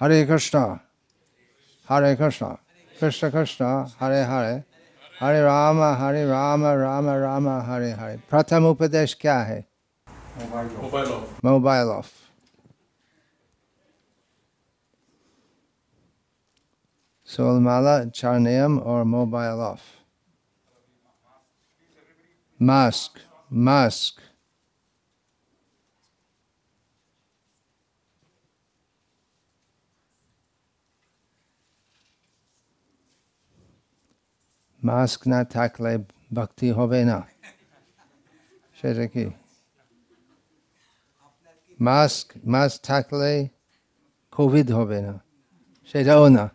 Hare Krishna, Hare Krishna, Krishna Krishna, Hare Hare, Hare Rama, Hare Rama, Rama Rama, Hare Hare. प्रथम उपदेश क्या है mobile off mobile off सोलमाला चारनियम और mobile off mask mask mask না থাকলে ভক্তি হবে না। সেটা কি? মাস্ক মাস্ক থাকলে কোভিড হবে না। সেটাও না।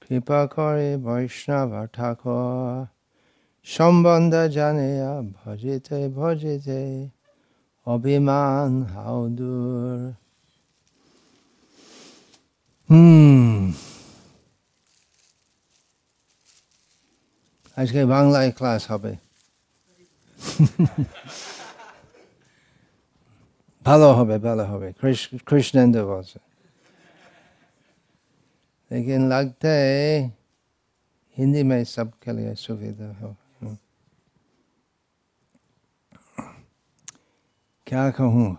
কৃপা করে বৈষ্ণব ঠাকুর সম্বন্ধ জানিয়া ভজিতে ভজিতে অভিমান হাউদুর হুম আজকে বাংলায় ক্লাস হবে ভালো হবে ভালো হবে কৃষ্ণ কৃষ্ণেন্দ্র বলছে लेकिन लगता है हिंदी में सबके लिए सुविधा हो हम्म। क्या कहूँ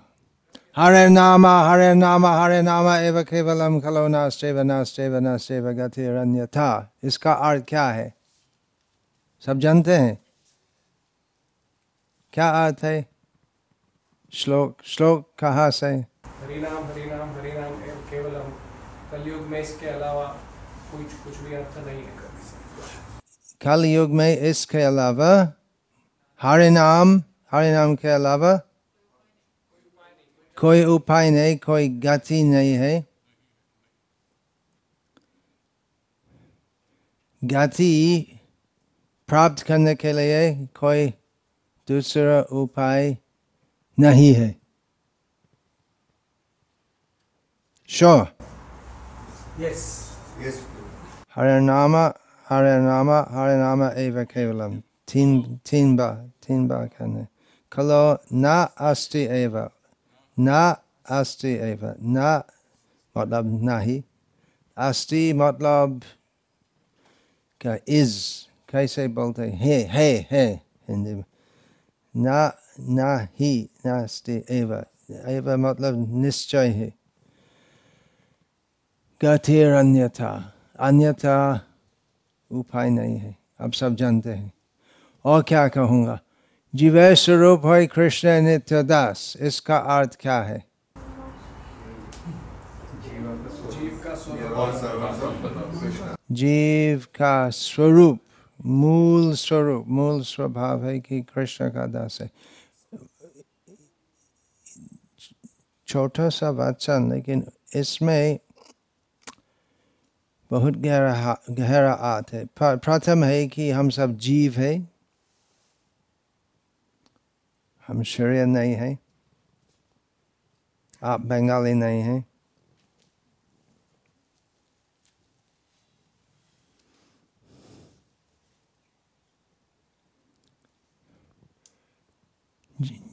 हरे नामा हरे नामा हरे नामा एव केवलम खलो नास्तेव नास्तेव नास्तेव गतिरन्यथा इसका अर्थ क्या है सब जानते हैं? क्या अर्थ है? श्लोक श्लोक कहाँ से? हरिनाम हरिनाम हरिनाम केवलम। कलयुग में इसके अलावा कुछ कुछ भी अर्थ नहीं है। कल में इसके अलावा हरे नाम हरे नाम के अलावा कोई उपाय नहीं कोई गति नहीं है गति प्राप्त करने के लिए कोई दूसरा उपाय नहीं है Sure. यस हरे नाम हरे नाम हरे नाम एव केवलम तीन तीन बार तीन बार करने कलो न अस्ति एव न अस्ति एव न मतलब नहीं अस्ति मतलब क्या इज़ कैसे बोलते है है है हिंदी में न न ही नास्ति एव एव मतलब निश्चय है गतिर अन्यथा अन्यथा उपाय नहीं है अब सब जानते हैं और क्या कहूँगा जीवे स्वरूप है कृष्ण नित्य दास इसका अर्थ क्या है जीव का स्वरूप मूल स्वरूप मूल स्वभाव है कि कृष्ण का दास है छोटा सा वचन लेकिन इसमें बहुत गहरा गहरा अर्थ है प्रथम है कि हम सब जीव है हम शरीर नहीं है। आप बंगाली नहीं हैं।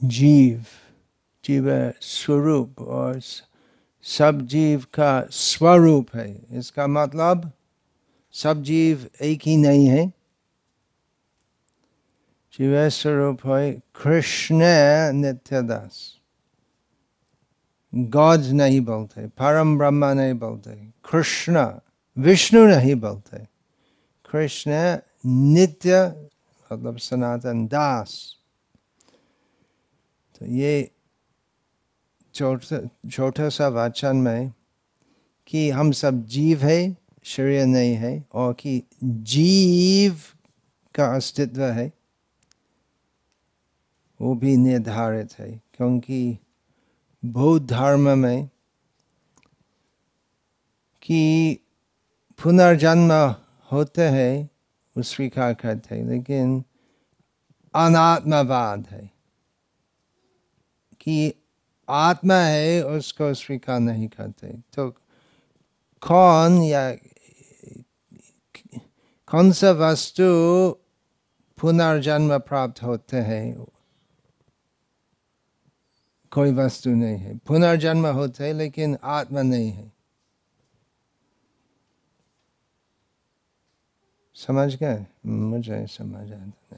जीव जीव स्वरूप और सब जीव का स्वरूप है। इसका मतलब सब जीव एक ही नहीं है। जीव स्वरूप है कृष्ण नित्यदास गॉड नहीं बोलते परम ब्रह्मा नहीं बोलते कृष्ण विष्णु नहीं बोलते कृष्ण नित्य मतलब सनातन दास तो ये छोटा छोटा सा वचन में कि हम सब जीव है, शरीर नहीं है, और कि जीव का अस्तित्व है। वो भी निर्धारित है, क्योंकि बौद्ध धर्म में कि पुनर्जन्म होते हैं, वो स्वीकार करते हैं, लेकिन अनात्मवाद है। कि आत्मा है, उसको स्वीकार नहीं करते। तो कौन या कौन सा वस्तु पुनर्जन्म प्राप्त होते हैं? कोई वस्तु नहीं है। पुनर्जन्म होते है, लेकिन आत्मा नहीं है। समझ गए? मुझे समझ आता नहीं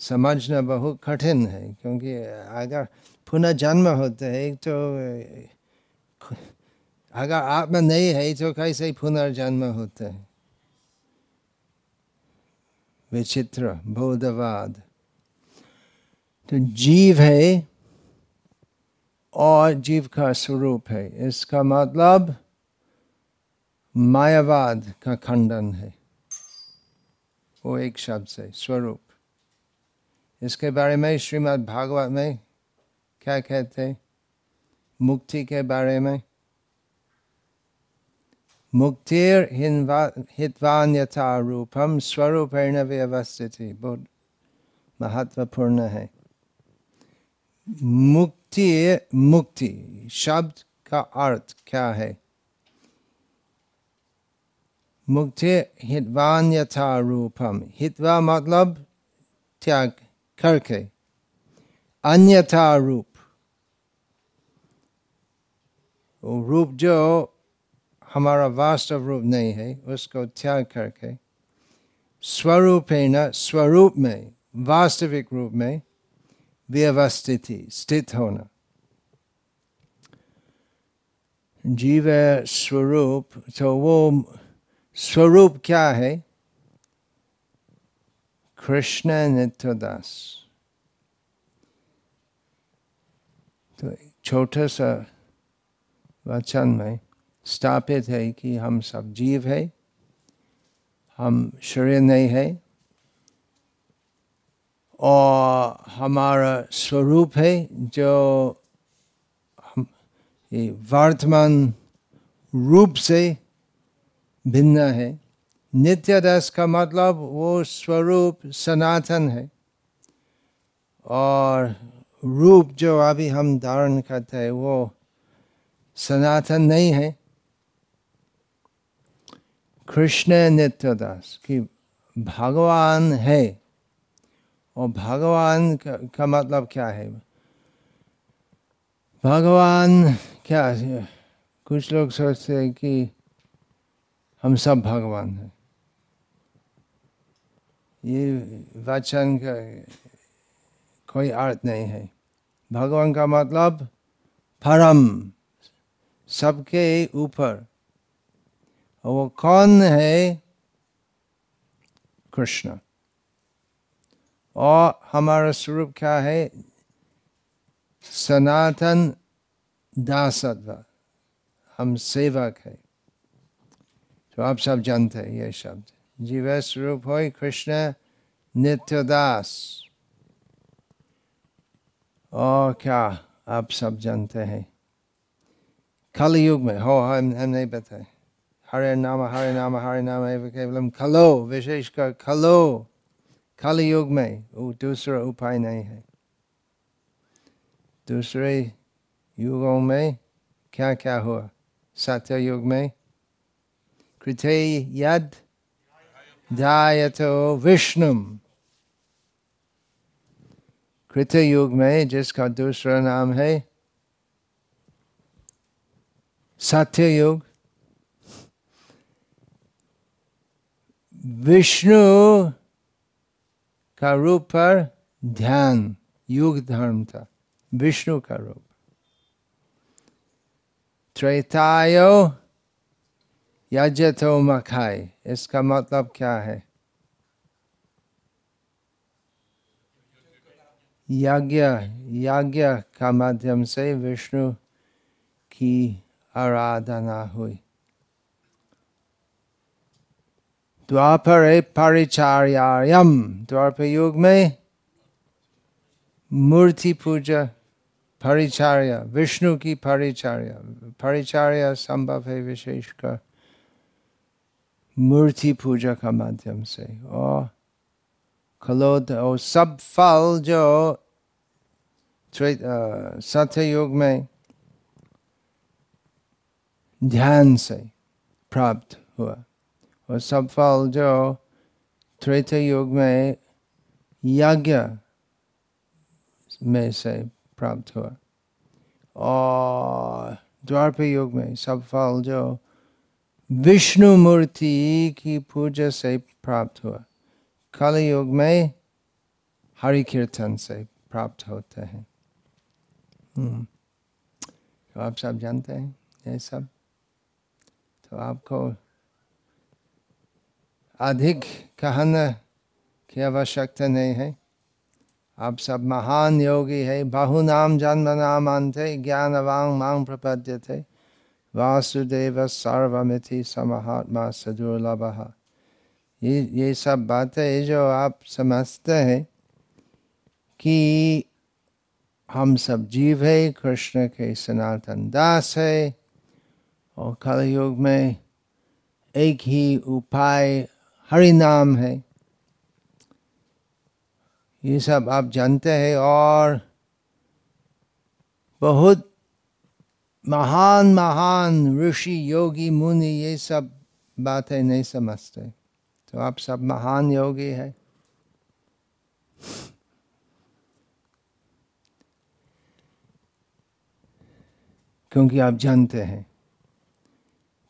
समझना बहुत कठिन है, क्योंकि अगर पुनर्जन्म होते है तो अगर आत्मा नहीं है तो कैसे पुनर्जन्म होते है? विचित्र, बोधवाद। तो जीव है और जीव का स्वरूप है। इसका मतलब मायावाद का खंडन है। वो एक शब्द से स्वरूप। इसके बारे में श्रीमद् भागवत में क्या कहते मुक्ति के बारे में। मुक्तिर हितवान यथा रूपम स्वरूपेण व्यवस्थिति। बहुत महत्वपूर्ण है। मुक्ति मुक्ति। शब्द का अर्थ क्या है? मुक्ति हितवान यथा रूपम हितवा मतलब त्याग करके। अन्यथा रूप रूप जो हमारा वास्तव रूप नहीं है, उसको त्याग करके। स्वरूप है न स्वरूप में, वास्तविक रूप में व्यवस्थिति, स्थित होना। जीव स्वरूप तो वो स्वरूप क्या है? कृष्ण नित्यदास तो छोटा सा वचन में स्थापित है कि हम सब जीव है, हम शरीर नहीं है और हमारा स्वरूप है जो वर्तमान रूप से भिन्न है। नित्य रस का मतलब वो स्वरूप सनातन है। और रूप जो अभी हम धारण करते हैं वो सनातन नहीं है। कृष्ण नित्यदास कि भगवान है। और भगवान का, मतलब क्या है? भगवान क्या है? कुछ लोग सोचते हैं कि हम सब भगवान हैं। ये वचन का कोई अर्थ नहीं है। भगवान का मतलब परम सबके ऊपर। वो कौन है? कृष्ण। और हमारा स्वरूप क्या है? सनातन दासत्व। हम सेवक है। तो आप सब जानते हैं ये शब्द। जीव स्वरूप हो कृष्ण नित्य दास। और क्या आप सब जानते हैं? कल युग में, हो, हम हम नहीं बताए हरे नाम हरे नाम हरे नाम केवलम खलो विशेषकर खलो कल युग में वो दूसरा उपाय नहीं है। दूसरे युगों में क्या क्या हुआ? सत्य युग में कृते यद ध्यायतो विष्णुम। कृत युग में जिसका दूसरा नाम है सत्य युग विष्णु का रूप पर ध्यान युग धर्म था विष्णु का रूप त्रेतायो यजतो मखाई इसका मतलब क्या है यज्ञ यज्ञ का माध्यम से विष्णु की आराधना हुई द्वापर परिचार्यम द्वापर युग में मूर्ति पूजा परिचार्य विष्णु की परिचार्य परिचार्य संभव है विशेषकर मूर्ति पूजा का माध्यम से और खलोद और सब फल जो सत्य युग में ध्यान से प्राप्त हुआ और सब फल जो त्रेता युग में यज्ञ में से प्राप्त हुआ। और द्वारप युग में सब फल जो विष्णु मूर्ति की पूजा से प्राप्त हुआ। कलि युग में हरि कीर्तन से प्राप्त होते हैं। हम्म। तो आप सब जानते हैं ये सब। तो आपको अधिक कहना की आवश्यकता नहीं है। आप सब महान योगी है बहु नाम जन्म नाम अंते ज्ञान वांग मांग प्रपद्य थे वासुदेव सर्वमिति समहात्मा सदुर्लभ। ये ये सब बातें जो आप समझते हैं कि हम सब जीव है, कृष्ण के सनातन दास है, और कलयुग में एक ही उपाय हरि नाम है। ये सब आप जानते हैं और बहुत महान महान ऋषि, योगी, मुनि, ये सब बातें नहीं समझते। तो आप सब महान योगी है। क्योंकि आप जानते हैं।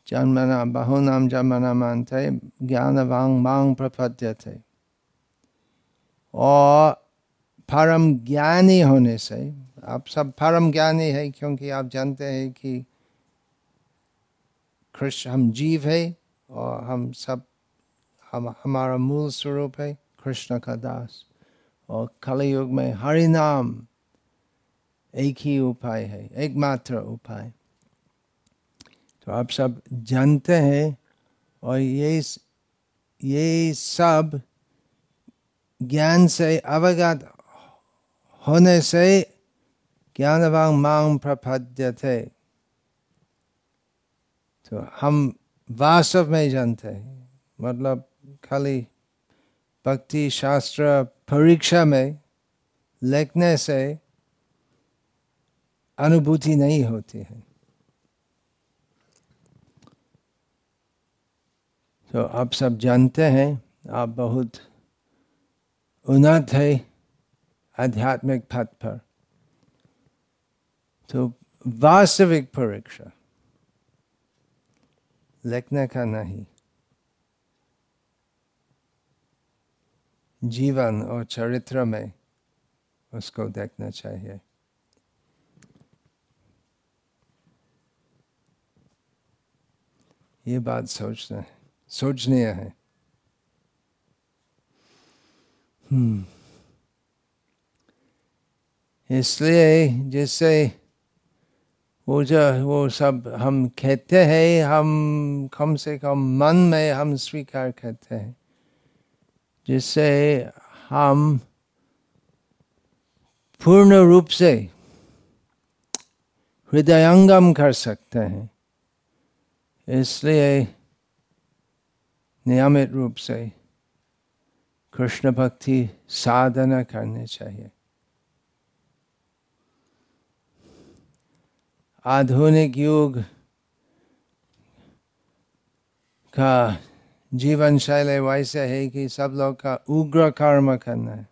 जन्मना बहु नाम जन्मना मानते ज्ञान वांग मांग प्रपद्य थे और परम ज्ञानी होने से, आप सब परम ज्ञानी है क्योंकि आप जानते हैं कि कृष्ण हम जीव है और हम सब, हम, हमारा मूल स्वरूप है कृष्ण का दास। और कलयुग में हरि नाम एक ही उपाय है, एकमात्र उपाय। तो आप सब जानते हैं और ये ये सब ज्ञान से अवगत होने से ज्ञानवांग मांग प्रपद्य थे तो हम वास्तव में जानते हैं मतलब खाली भक्ति शास्त्र परीक्षा में लिखने से अनुभूति नहीं होती है। तो आप सब जानते हैं, आप बहुत उन्नत है आध्यात्मिक पथ पर। तो वास्तविक परीक्षा लिखने का नहीं, जीवन और चरित्र में उसको देखना चाहिए। ये बात सोचना है। सोचनीय है। हम्म। इसलिए जिससे वो जो वो सब हम कहते हैं, हम कम से कम मन में हम स्वीकार करते हैं। जिससे हम पूर्ण रूप से हृदयंगम कर सकते हैं। इसलिए नियमित रूप से कृष्ण भक्ति साधना करनी चाहिए। आधुनिक युग का जीवन शैली वैसे है कि सब लोग का उग्र कर्म करना है।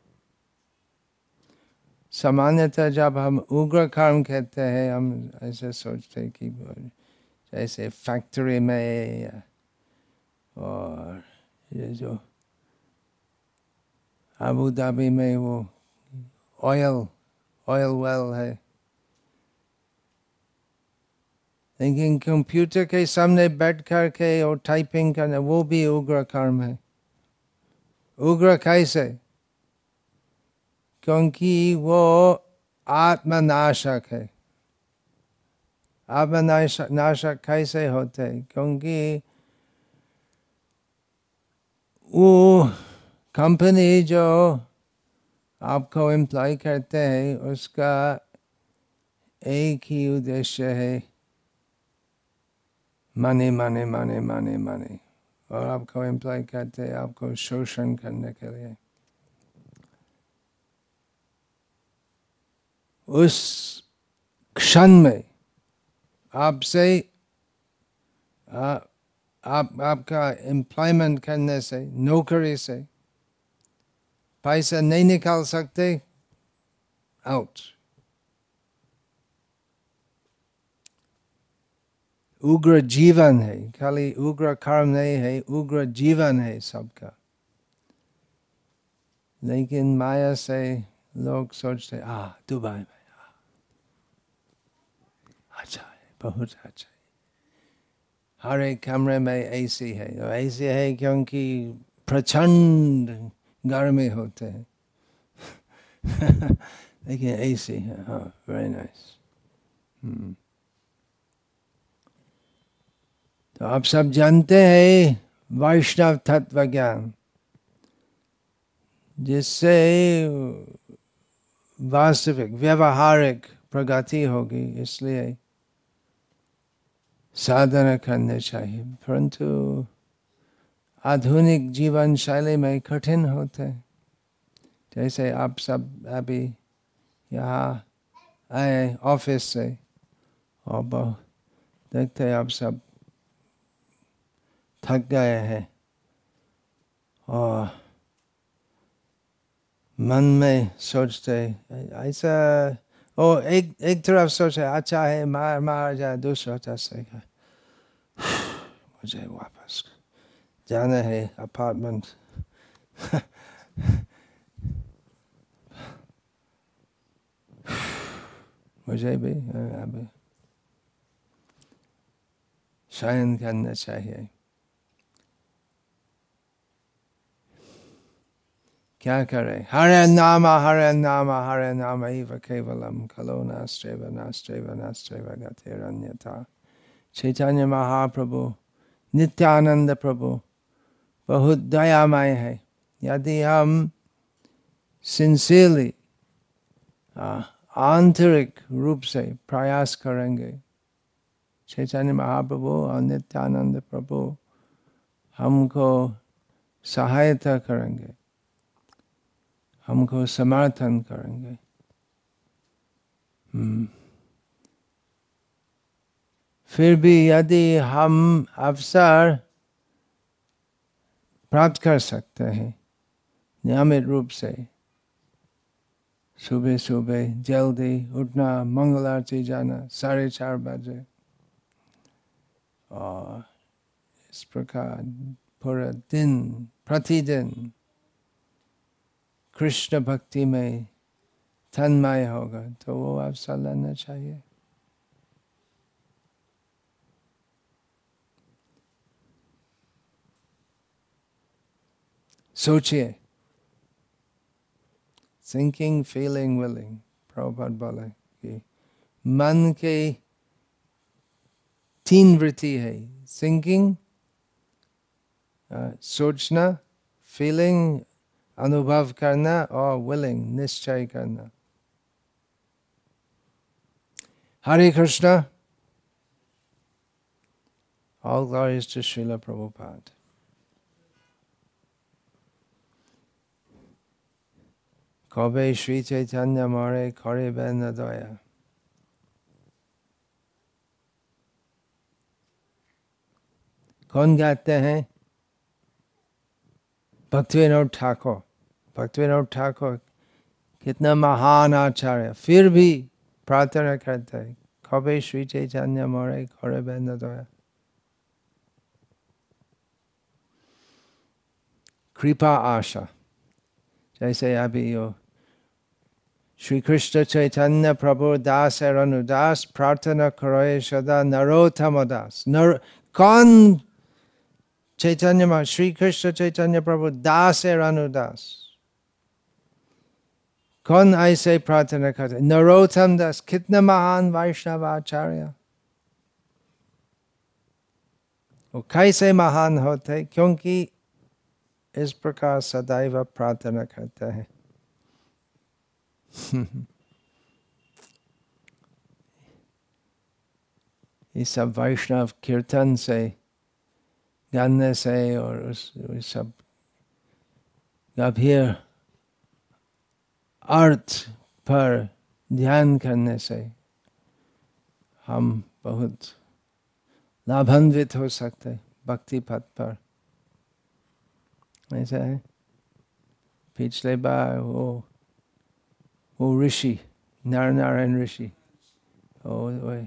सामान्यतः जब हम उग्र कर्म कहते हैं, हम ऐसे सोचते हैं कि जैसे फैक्ट्री में और ये जो अबू धाबी में वो ऑयल ऑयल वेल है। लेकिन कंप्यूटर के सामने बैठ कर के और टाइपिंग करना, वो भी उग्र कर्म है। उग्र कैसे? क्योंकि वो आत्मनाशक है। आत्मनाशक, नाशक कैसे होते? क्योंकि वो कंपनी जो आपको एम्प्लॉय करते हैं, उसका एक ही उद्देश्य है माने माने माने माने माने और आपको एम्प्लॉय करते हैं, आपको शोषण करने के लिए। उस क्षण में आपसे आप, आपका एम्प्लॉयमेंट करने से, नौकरी से पैसा नहीं निकाल सकते आउट उग्र जीवन है, खाली उग्र कर्म नहीं है, उग्र जीवन है सबका। लेकिन माया से लोग सोचते आ दुबई में अच्छा है, बहुत अच्छा है। हर कमरे में एसी है। और एसी है क्योंकि प्रचंड गर्मी होते हैं। लेकिन एसी है हाँ वेरी नाइस तो आप सब जानते हैं वैष्णव तत्व ज्ञान जिससे वास्तविक व्यवहारिक प्रगति होगी इसलिए साधना करने चाहिए। परंतु आधुनिक जीवन शैली में कठिन होते हैं। जैसे आप सब अभी यहाँ आए ऑफ़िस से, और देखते आप सब थक गए हैं, और मन में सोचते ऐसा ओ एक एक तरफ़ सोचे अच्छा है, मार मार जाए दूसरा से मुझे वापस जाना है, अपार्टमेंट। मुझे भी, अभी शयन करना चाहिए। क्या करे हरे नाम हरे नाम हरे नाम इव केवलम खलो नास्ट्रेव नास्ट्रेव नास्ट्रेव गतिरन्यथा चैतन्य महाप्रभु नित्यानंद प्रभु बहुत दयामय है यदि हम सिंसियरली आंतरिक रूप से प्रयास करेंगे चैतन्य महाप्रभु और नित्यानंद प्रभु हमको सहायता करेंगे हमको समर्थन करेंगे। फिर भी यदि हम अवसर प्राप्त कर सकते हैं, नियमित रूप से सुबह सुबह जल्दी उठना मंगल आरती जाना, साढ़े चार बजे, और इस प्रकार पूरा दिन, प्रतिदिन कृष्ण भक्ति में तन्मय होगा तो वो अवसर लेना चाहिए सोचिए थिंकिंग फीलिंग विलिंग प्रभुपाद बोले कि मन के तीन वृत्ति है थिंकिंग सोचना फीलिंग अनुभव करना और विलिंग निश्चय करना हरे Krishna All glories to Srila Prabhupada. Kobe Sri Chaitanya Mare Kore Ben Nadoya. कौन गाते हैं भक्ति ठाकुर भक्तिविनोद ठाकुर, कितना महान आचार्य। फिर भी प्रार्थना करते कभी श्री चैतन्य मोरे करे बेंद दया कृपा आशा, जैसे अभी यो श्री कृष्ण चैतन्य प्रभु दास और अनुदास प्रार्थना करो सदा नरोत्तम दास। नर, कौन? चैतन्य श्री कृष्ण चैतन्य प्रभु दास है अनुदास कौन ऐसे प्रार्थना करते नरोत्तम दास कितना महान वैष्णव आचार्य वो कैसे महान होते क्योंकि इस प्रकार सदैव प्रार्थना करते हैं ये सब वैष्णव कीर्तन से गाने से और उस, उस सब गंभीर अर्थ पर ध्यान करने से हम बहुत लाभान्वित हो सकते भक्ति पथ पर। ऐसा है। पिछले बार वो वो ऋषि, नारायण ऋषि वो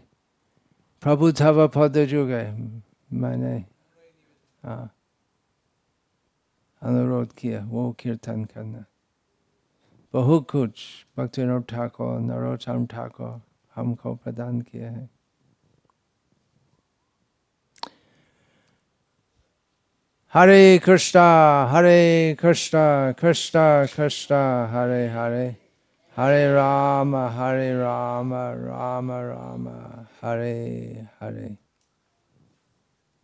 प्रभु थव पद जुगे मैंने हाँ अनुरोध किया, वो कीर्तन करना। बहुत कुछ भक्ति नव ठाकुर नरोत्तम ठाकुर हमको प्रदान किए हैं। हरे कृष्णा हरे कृष्णा कृष्णा कृष्णा हरे हरे। हरे राम हरे राम राम राम हरे, हरे।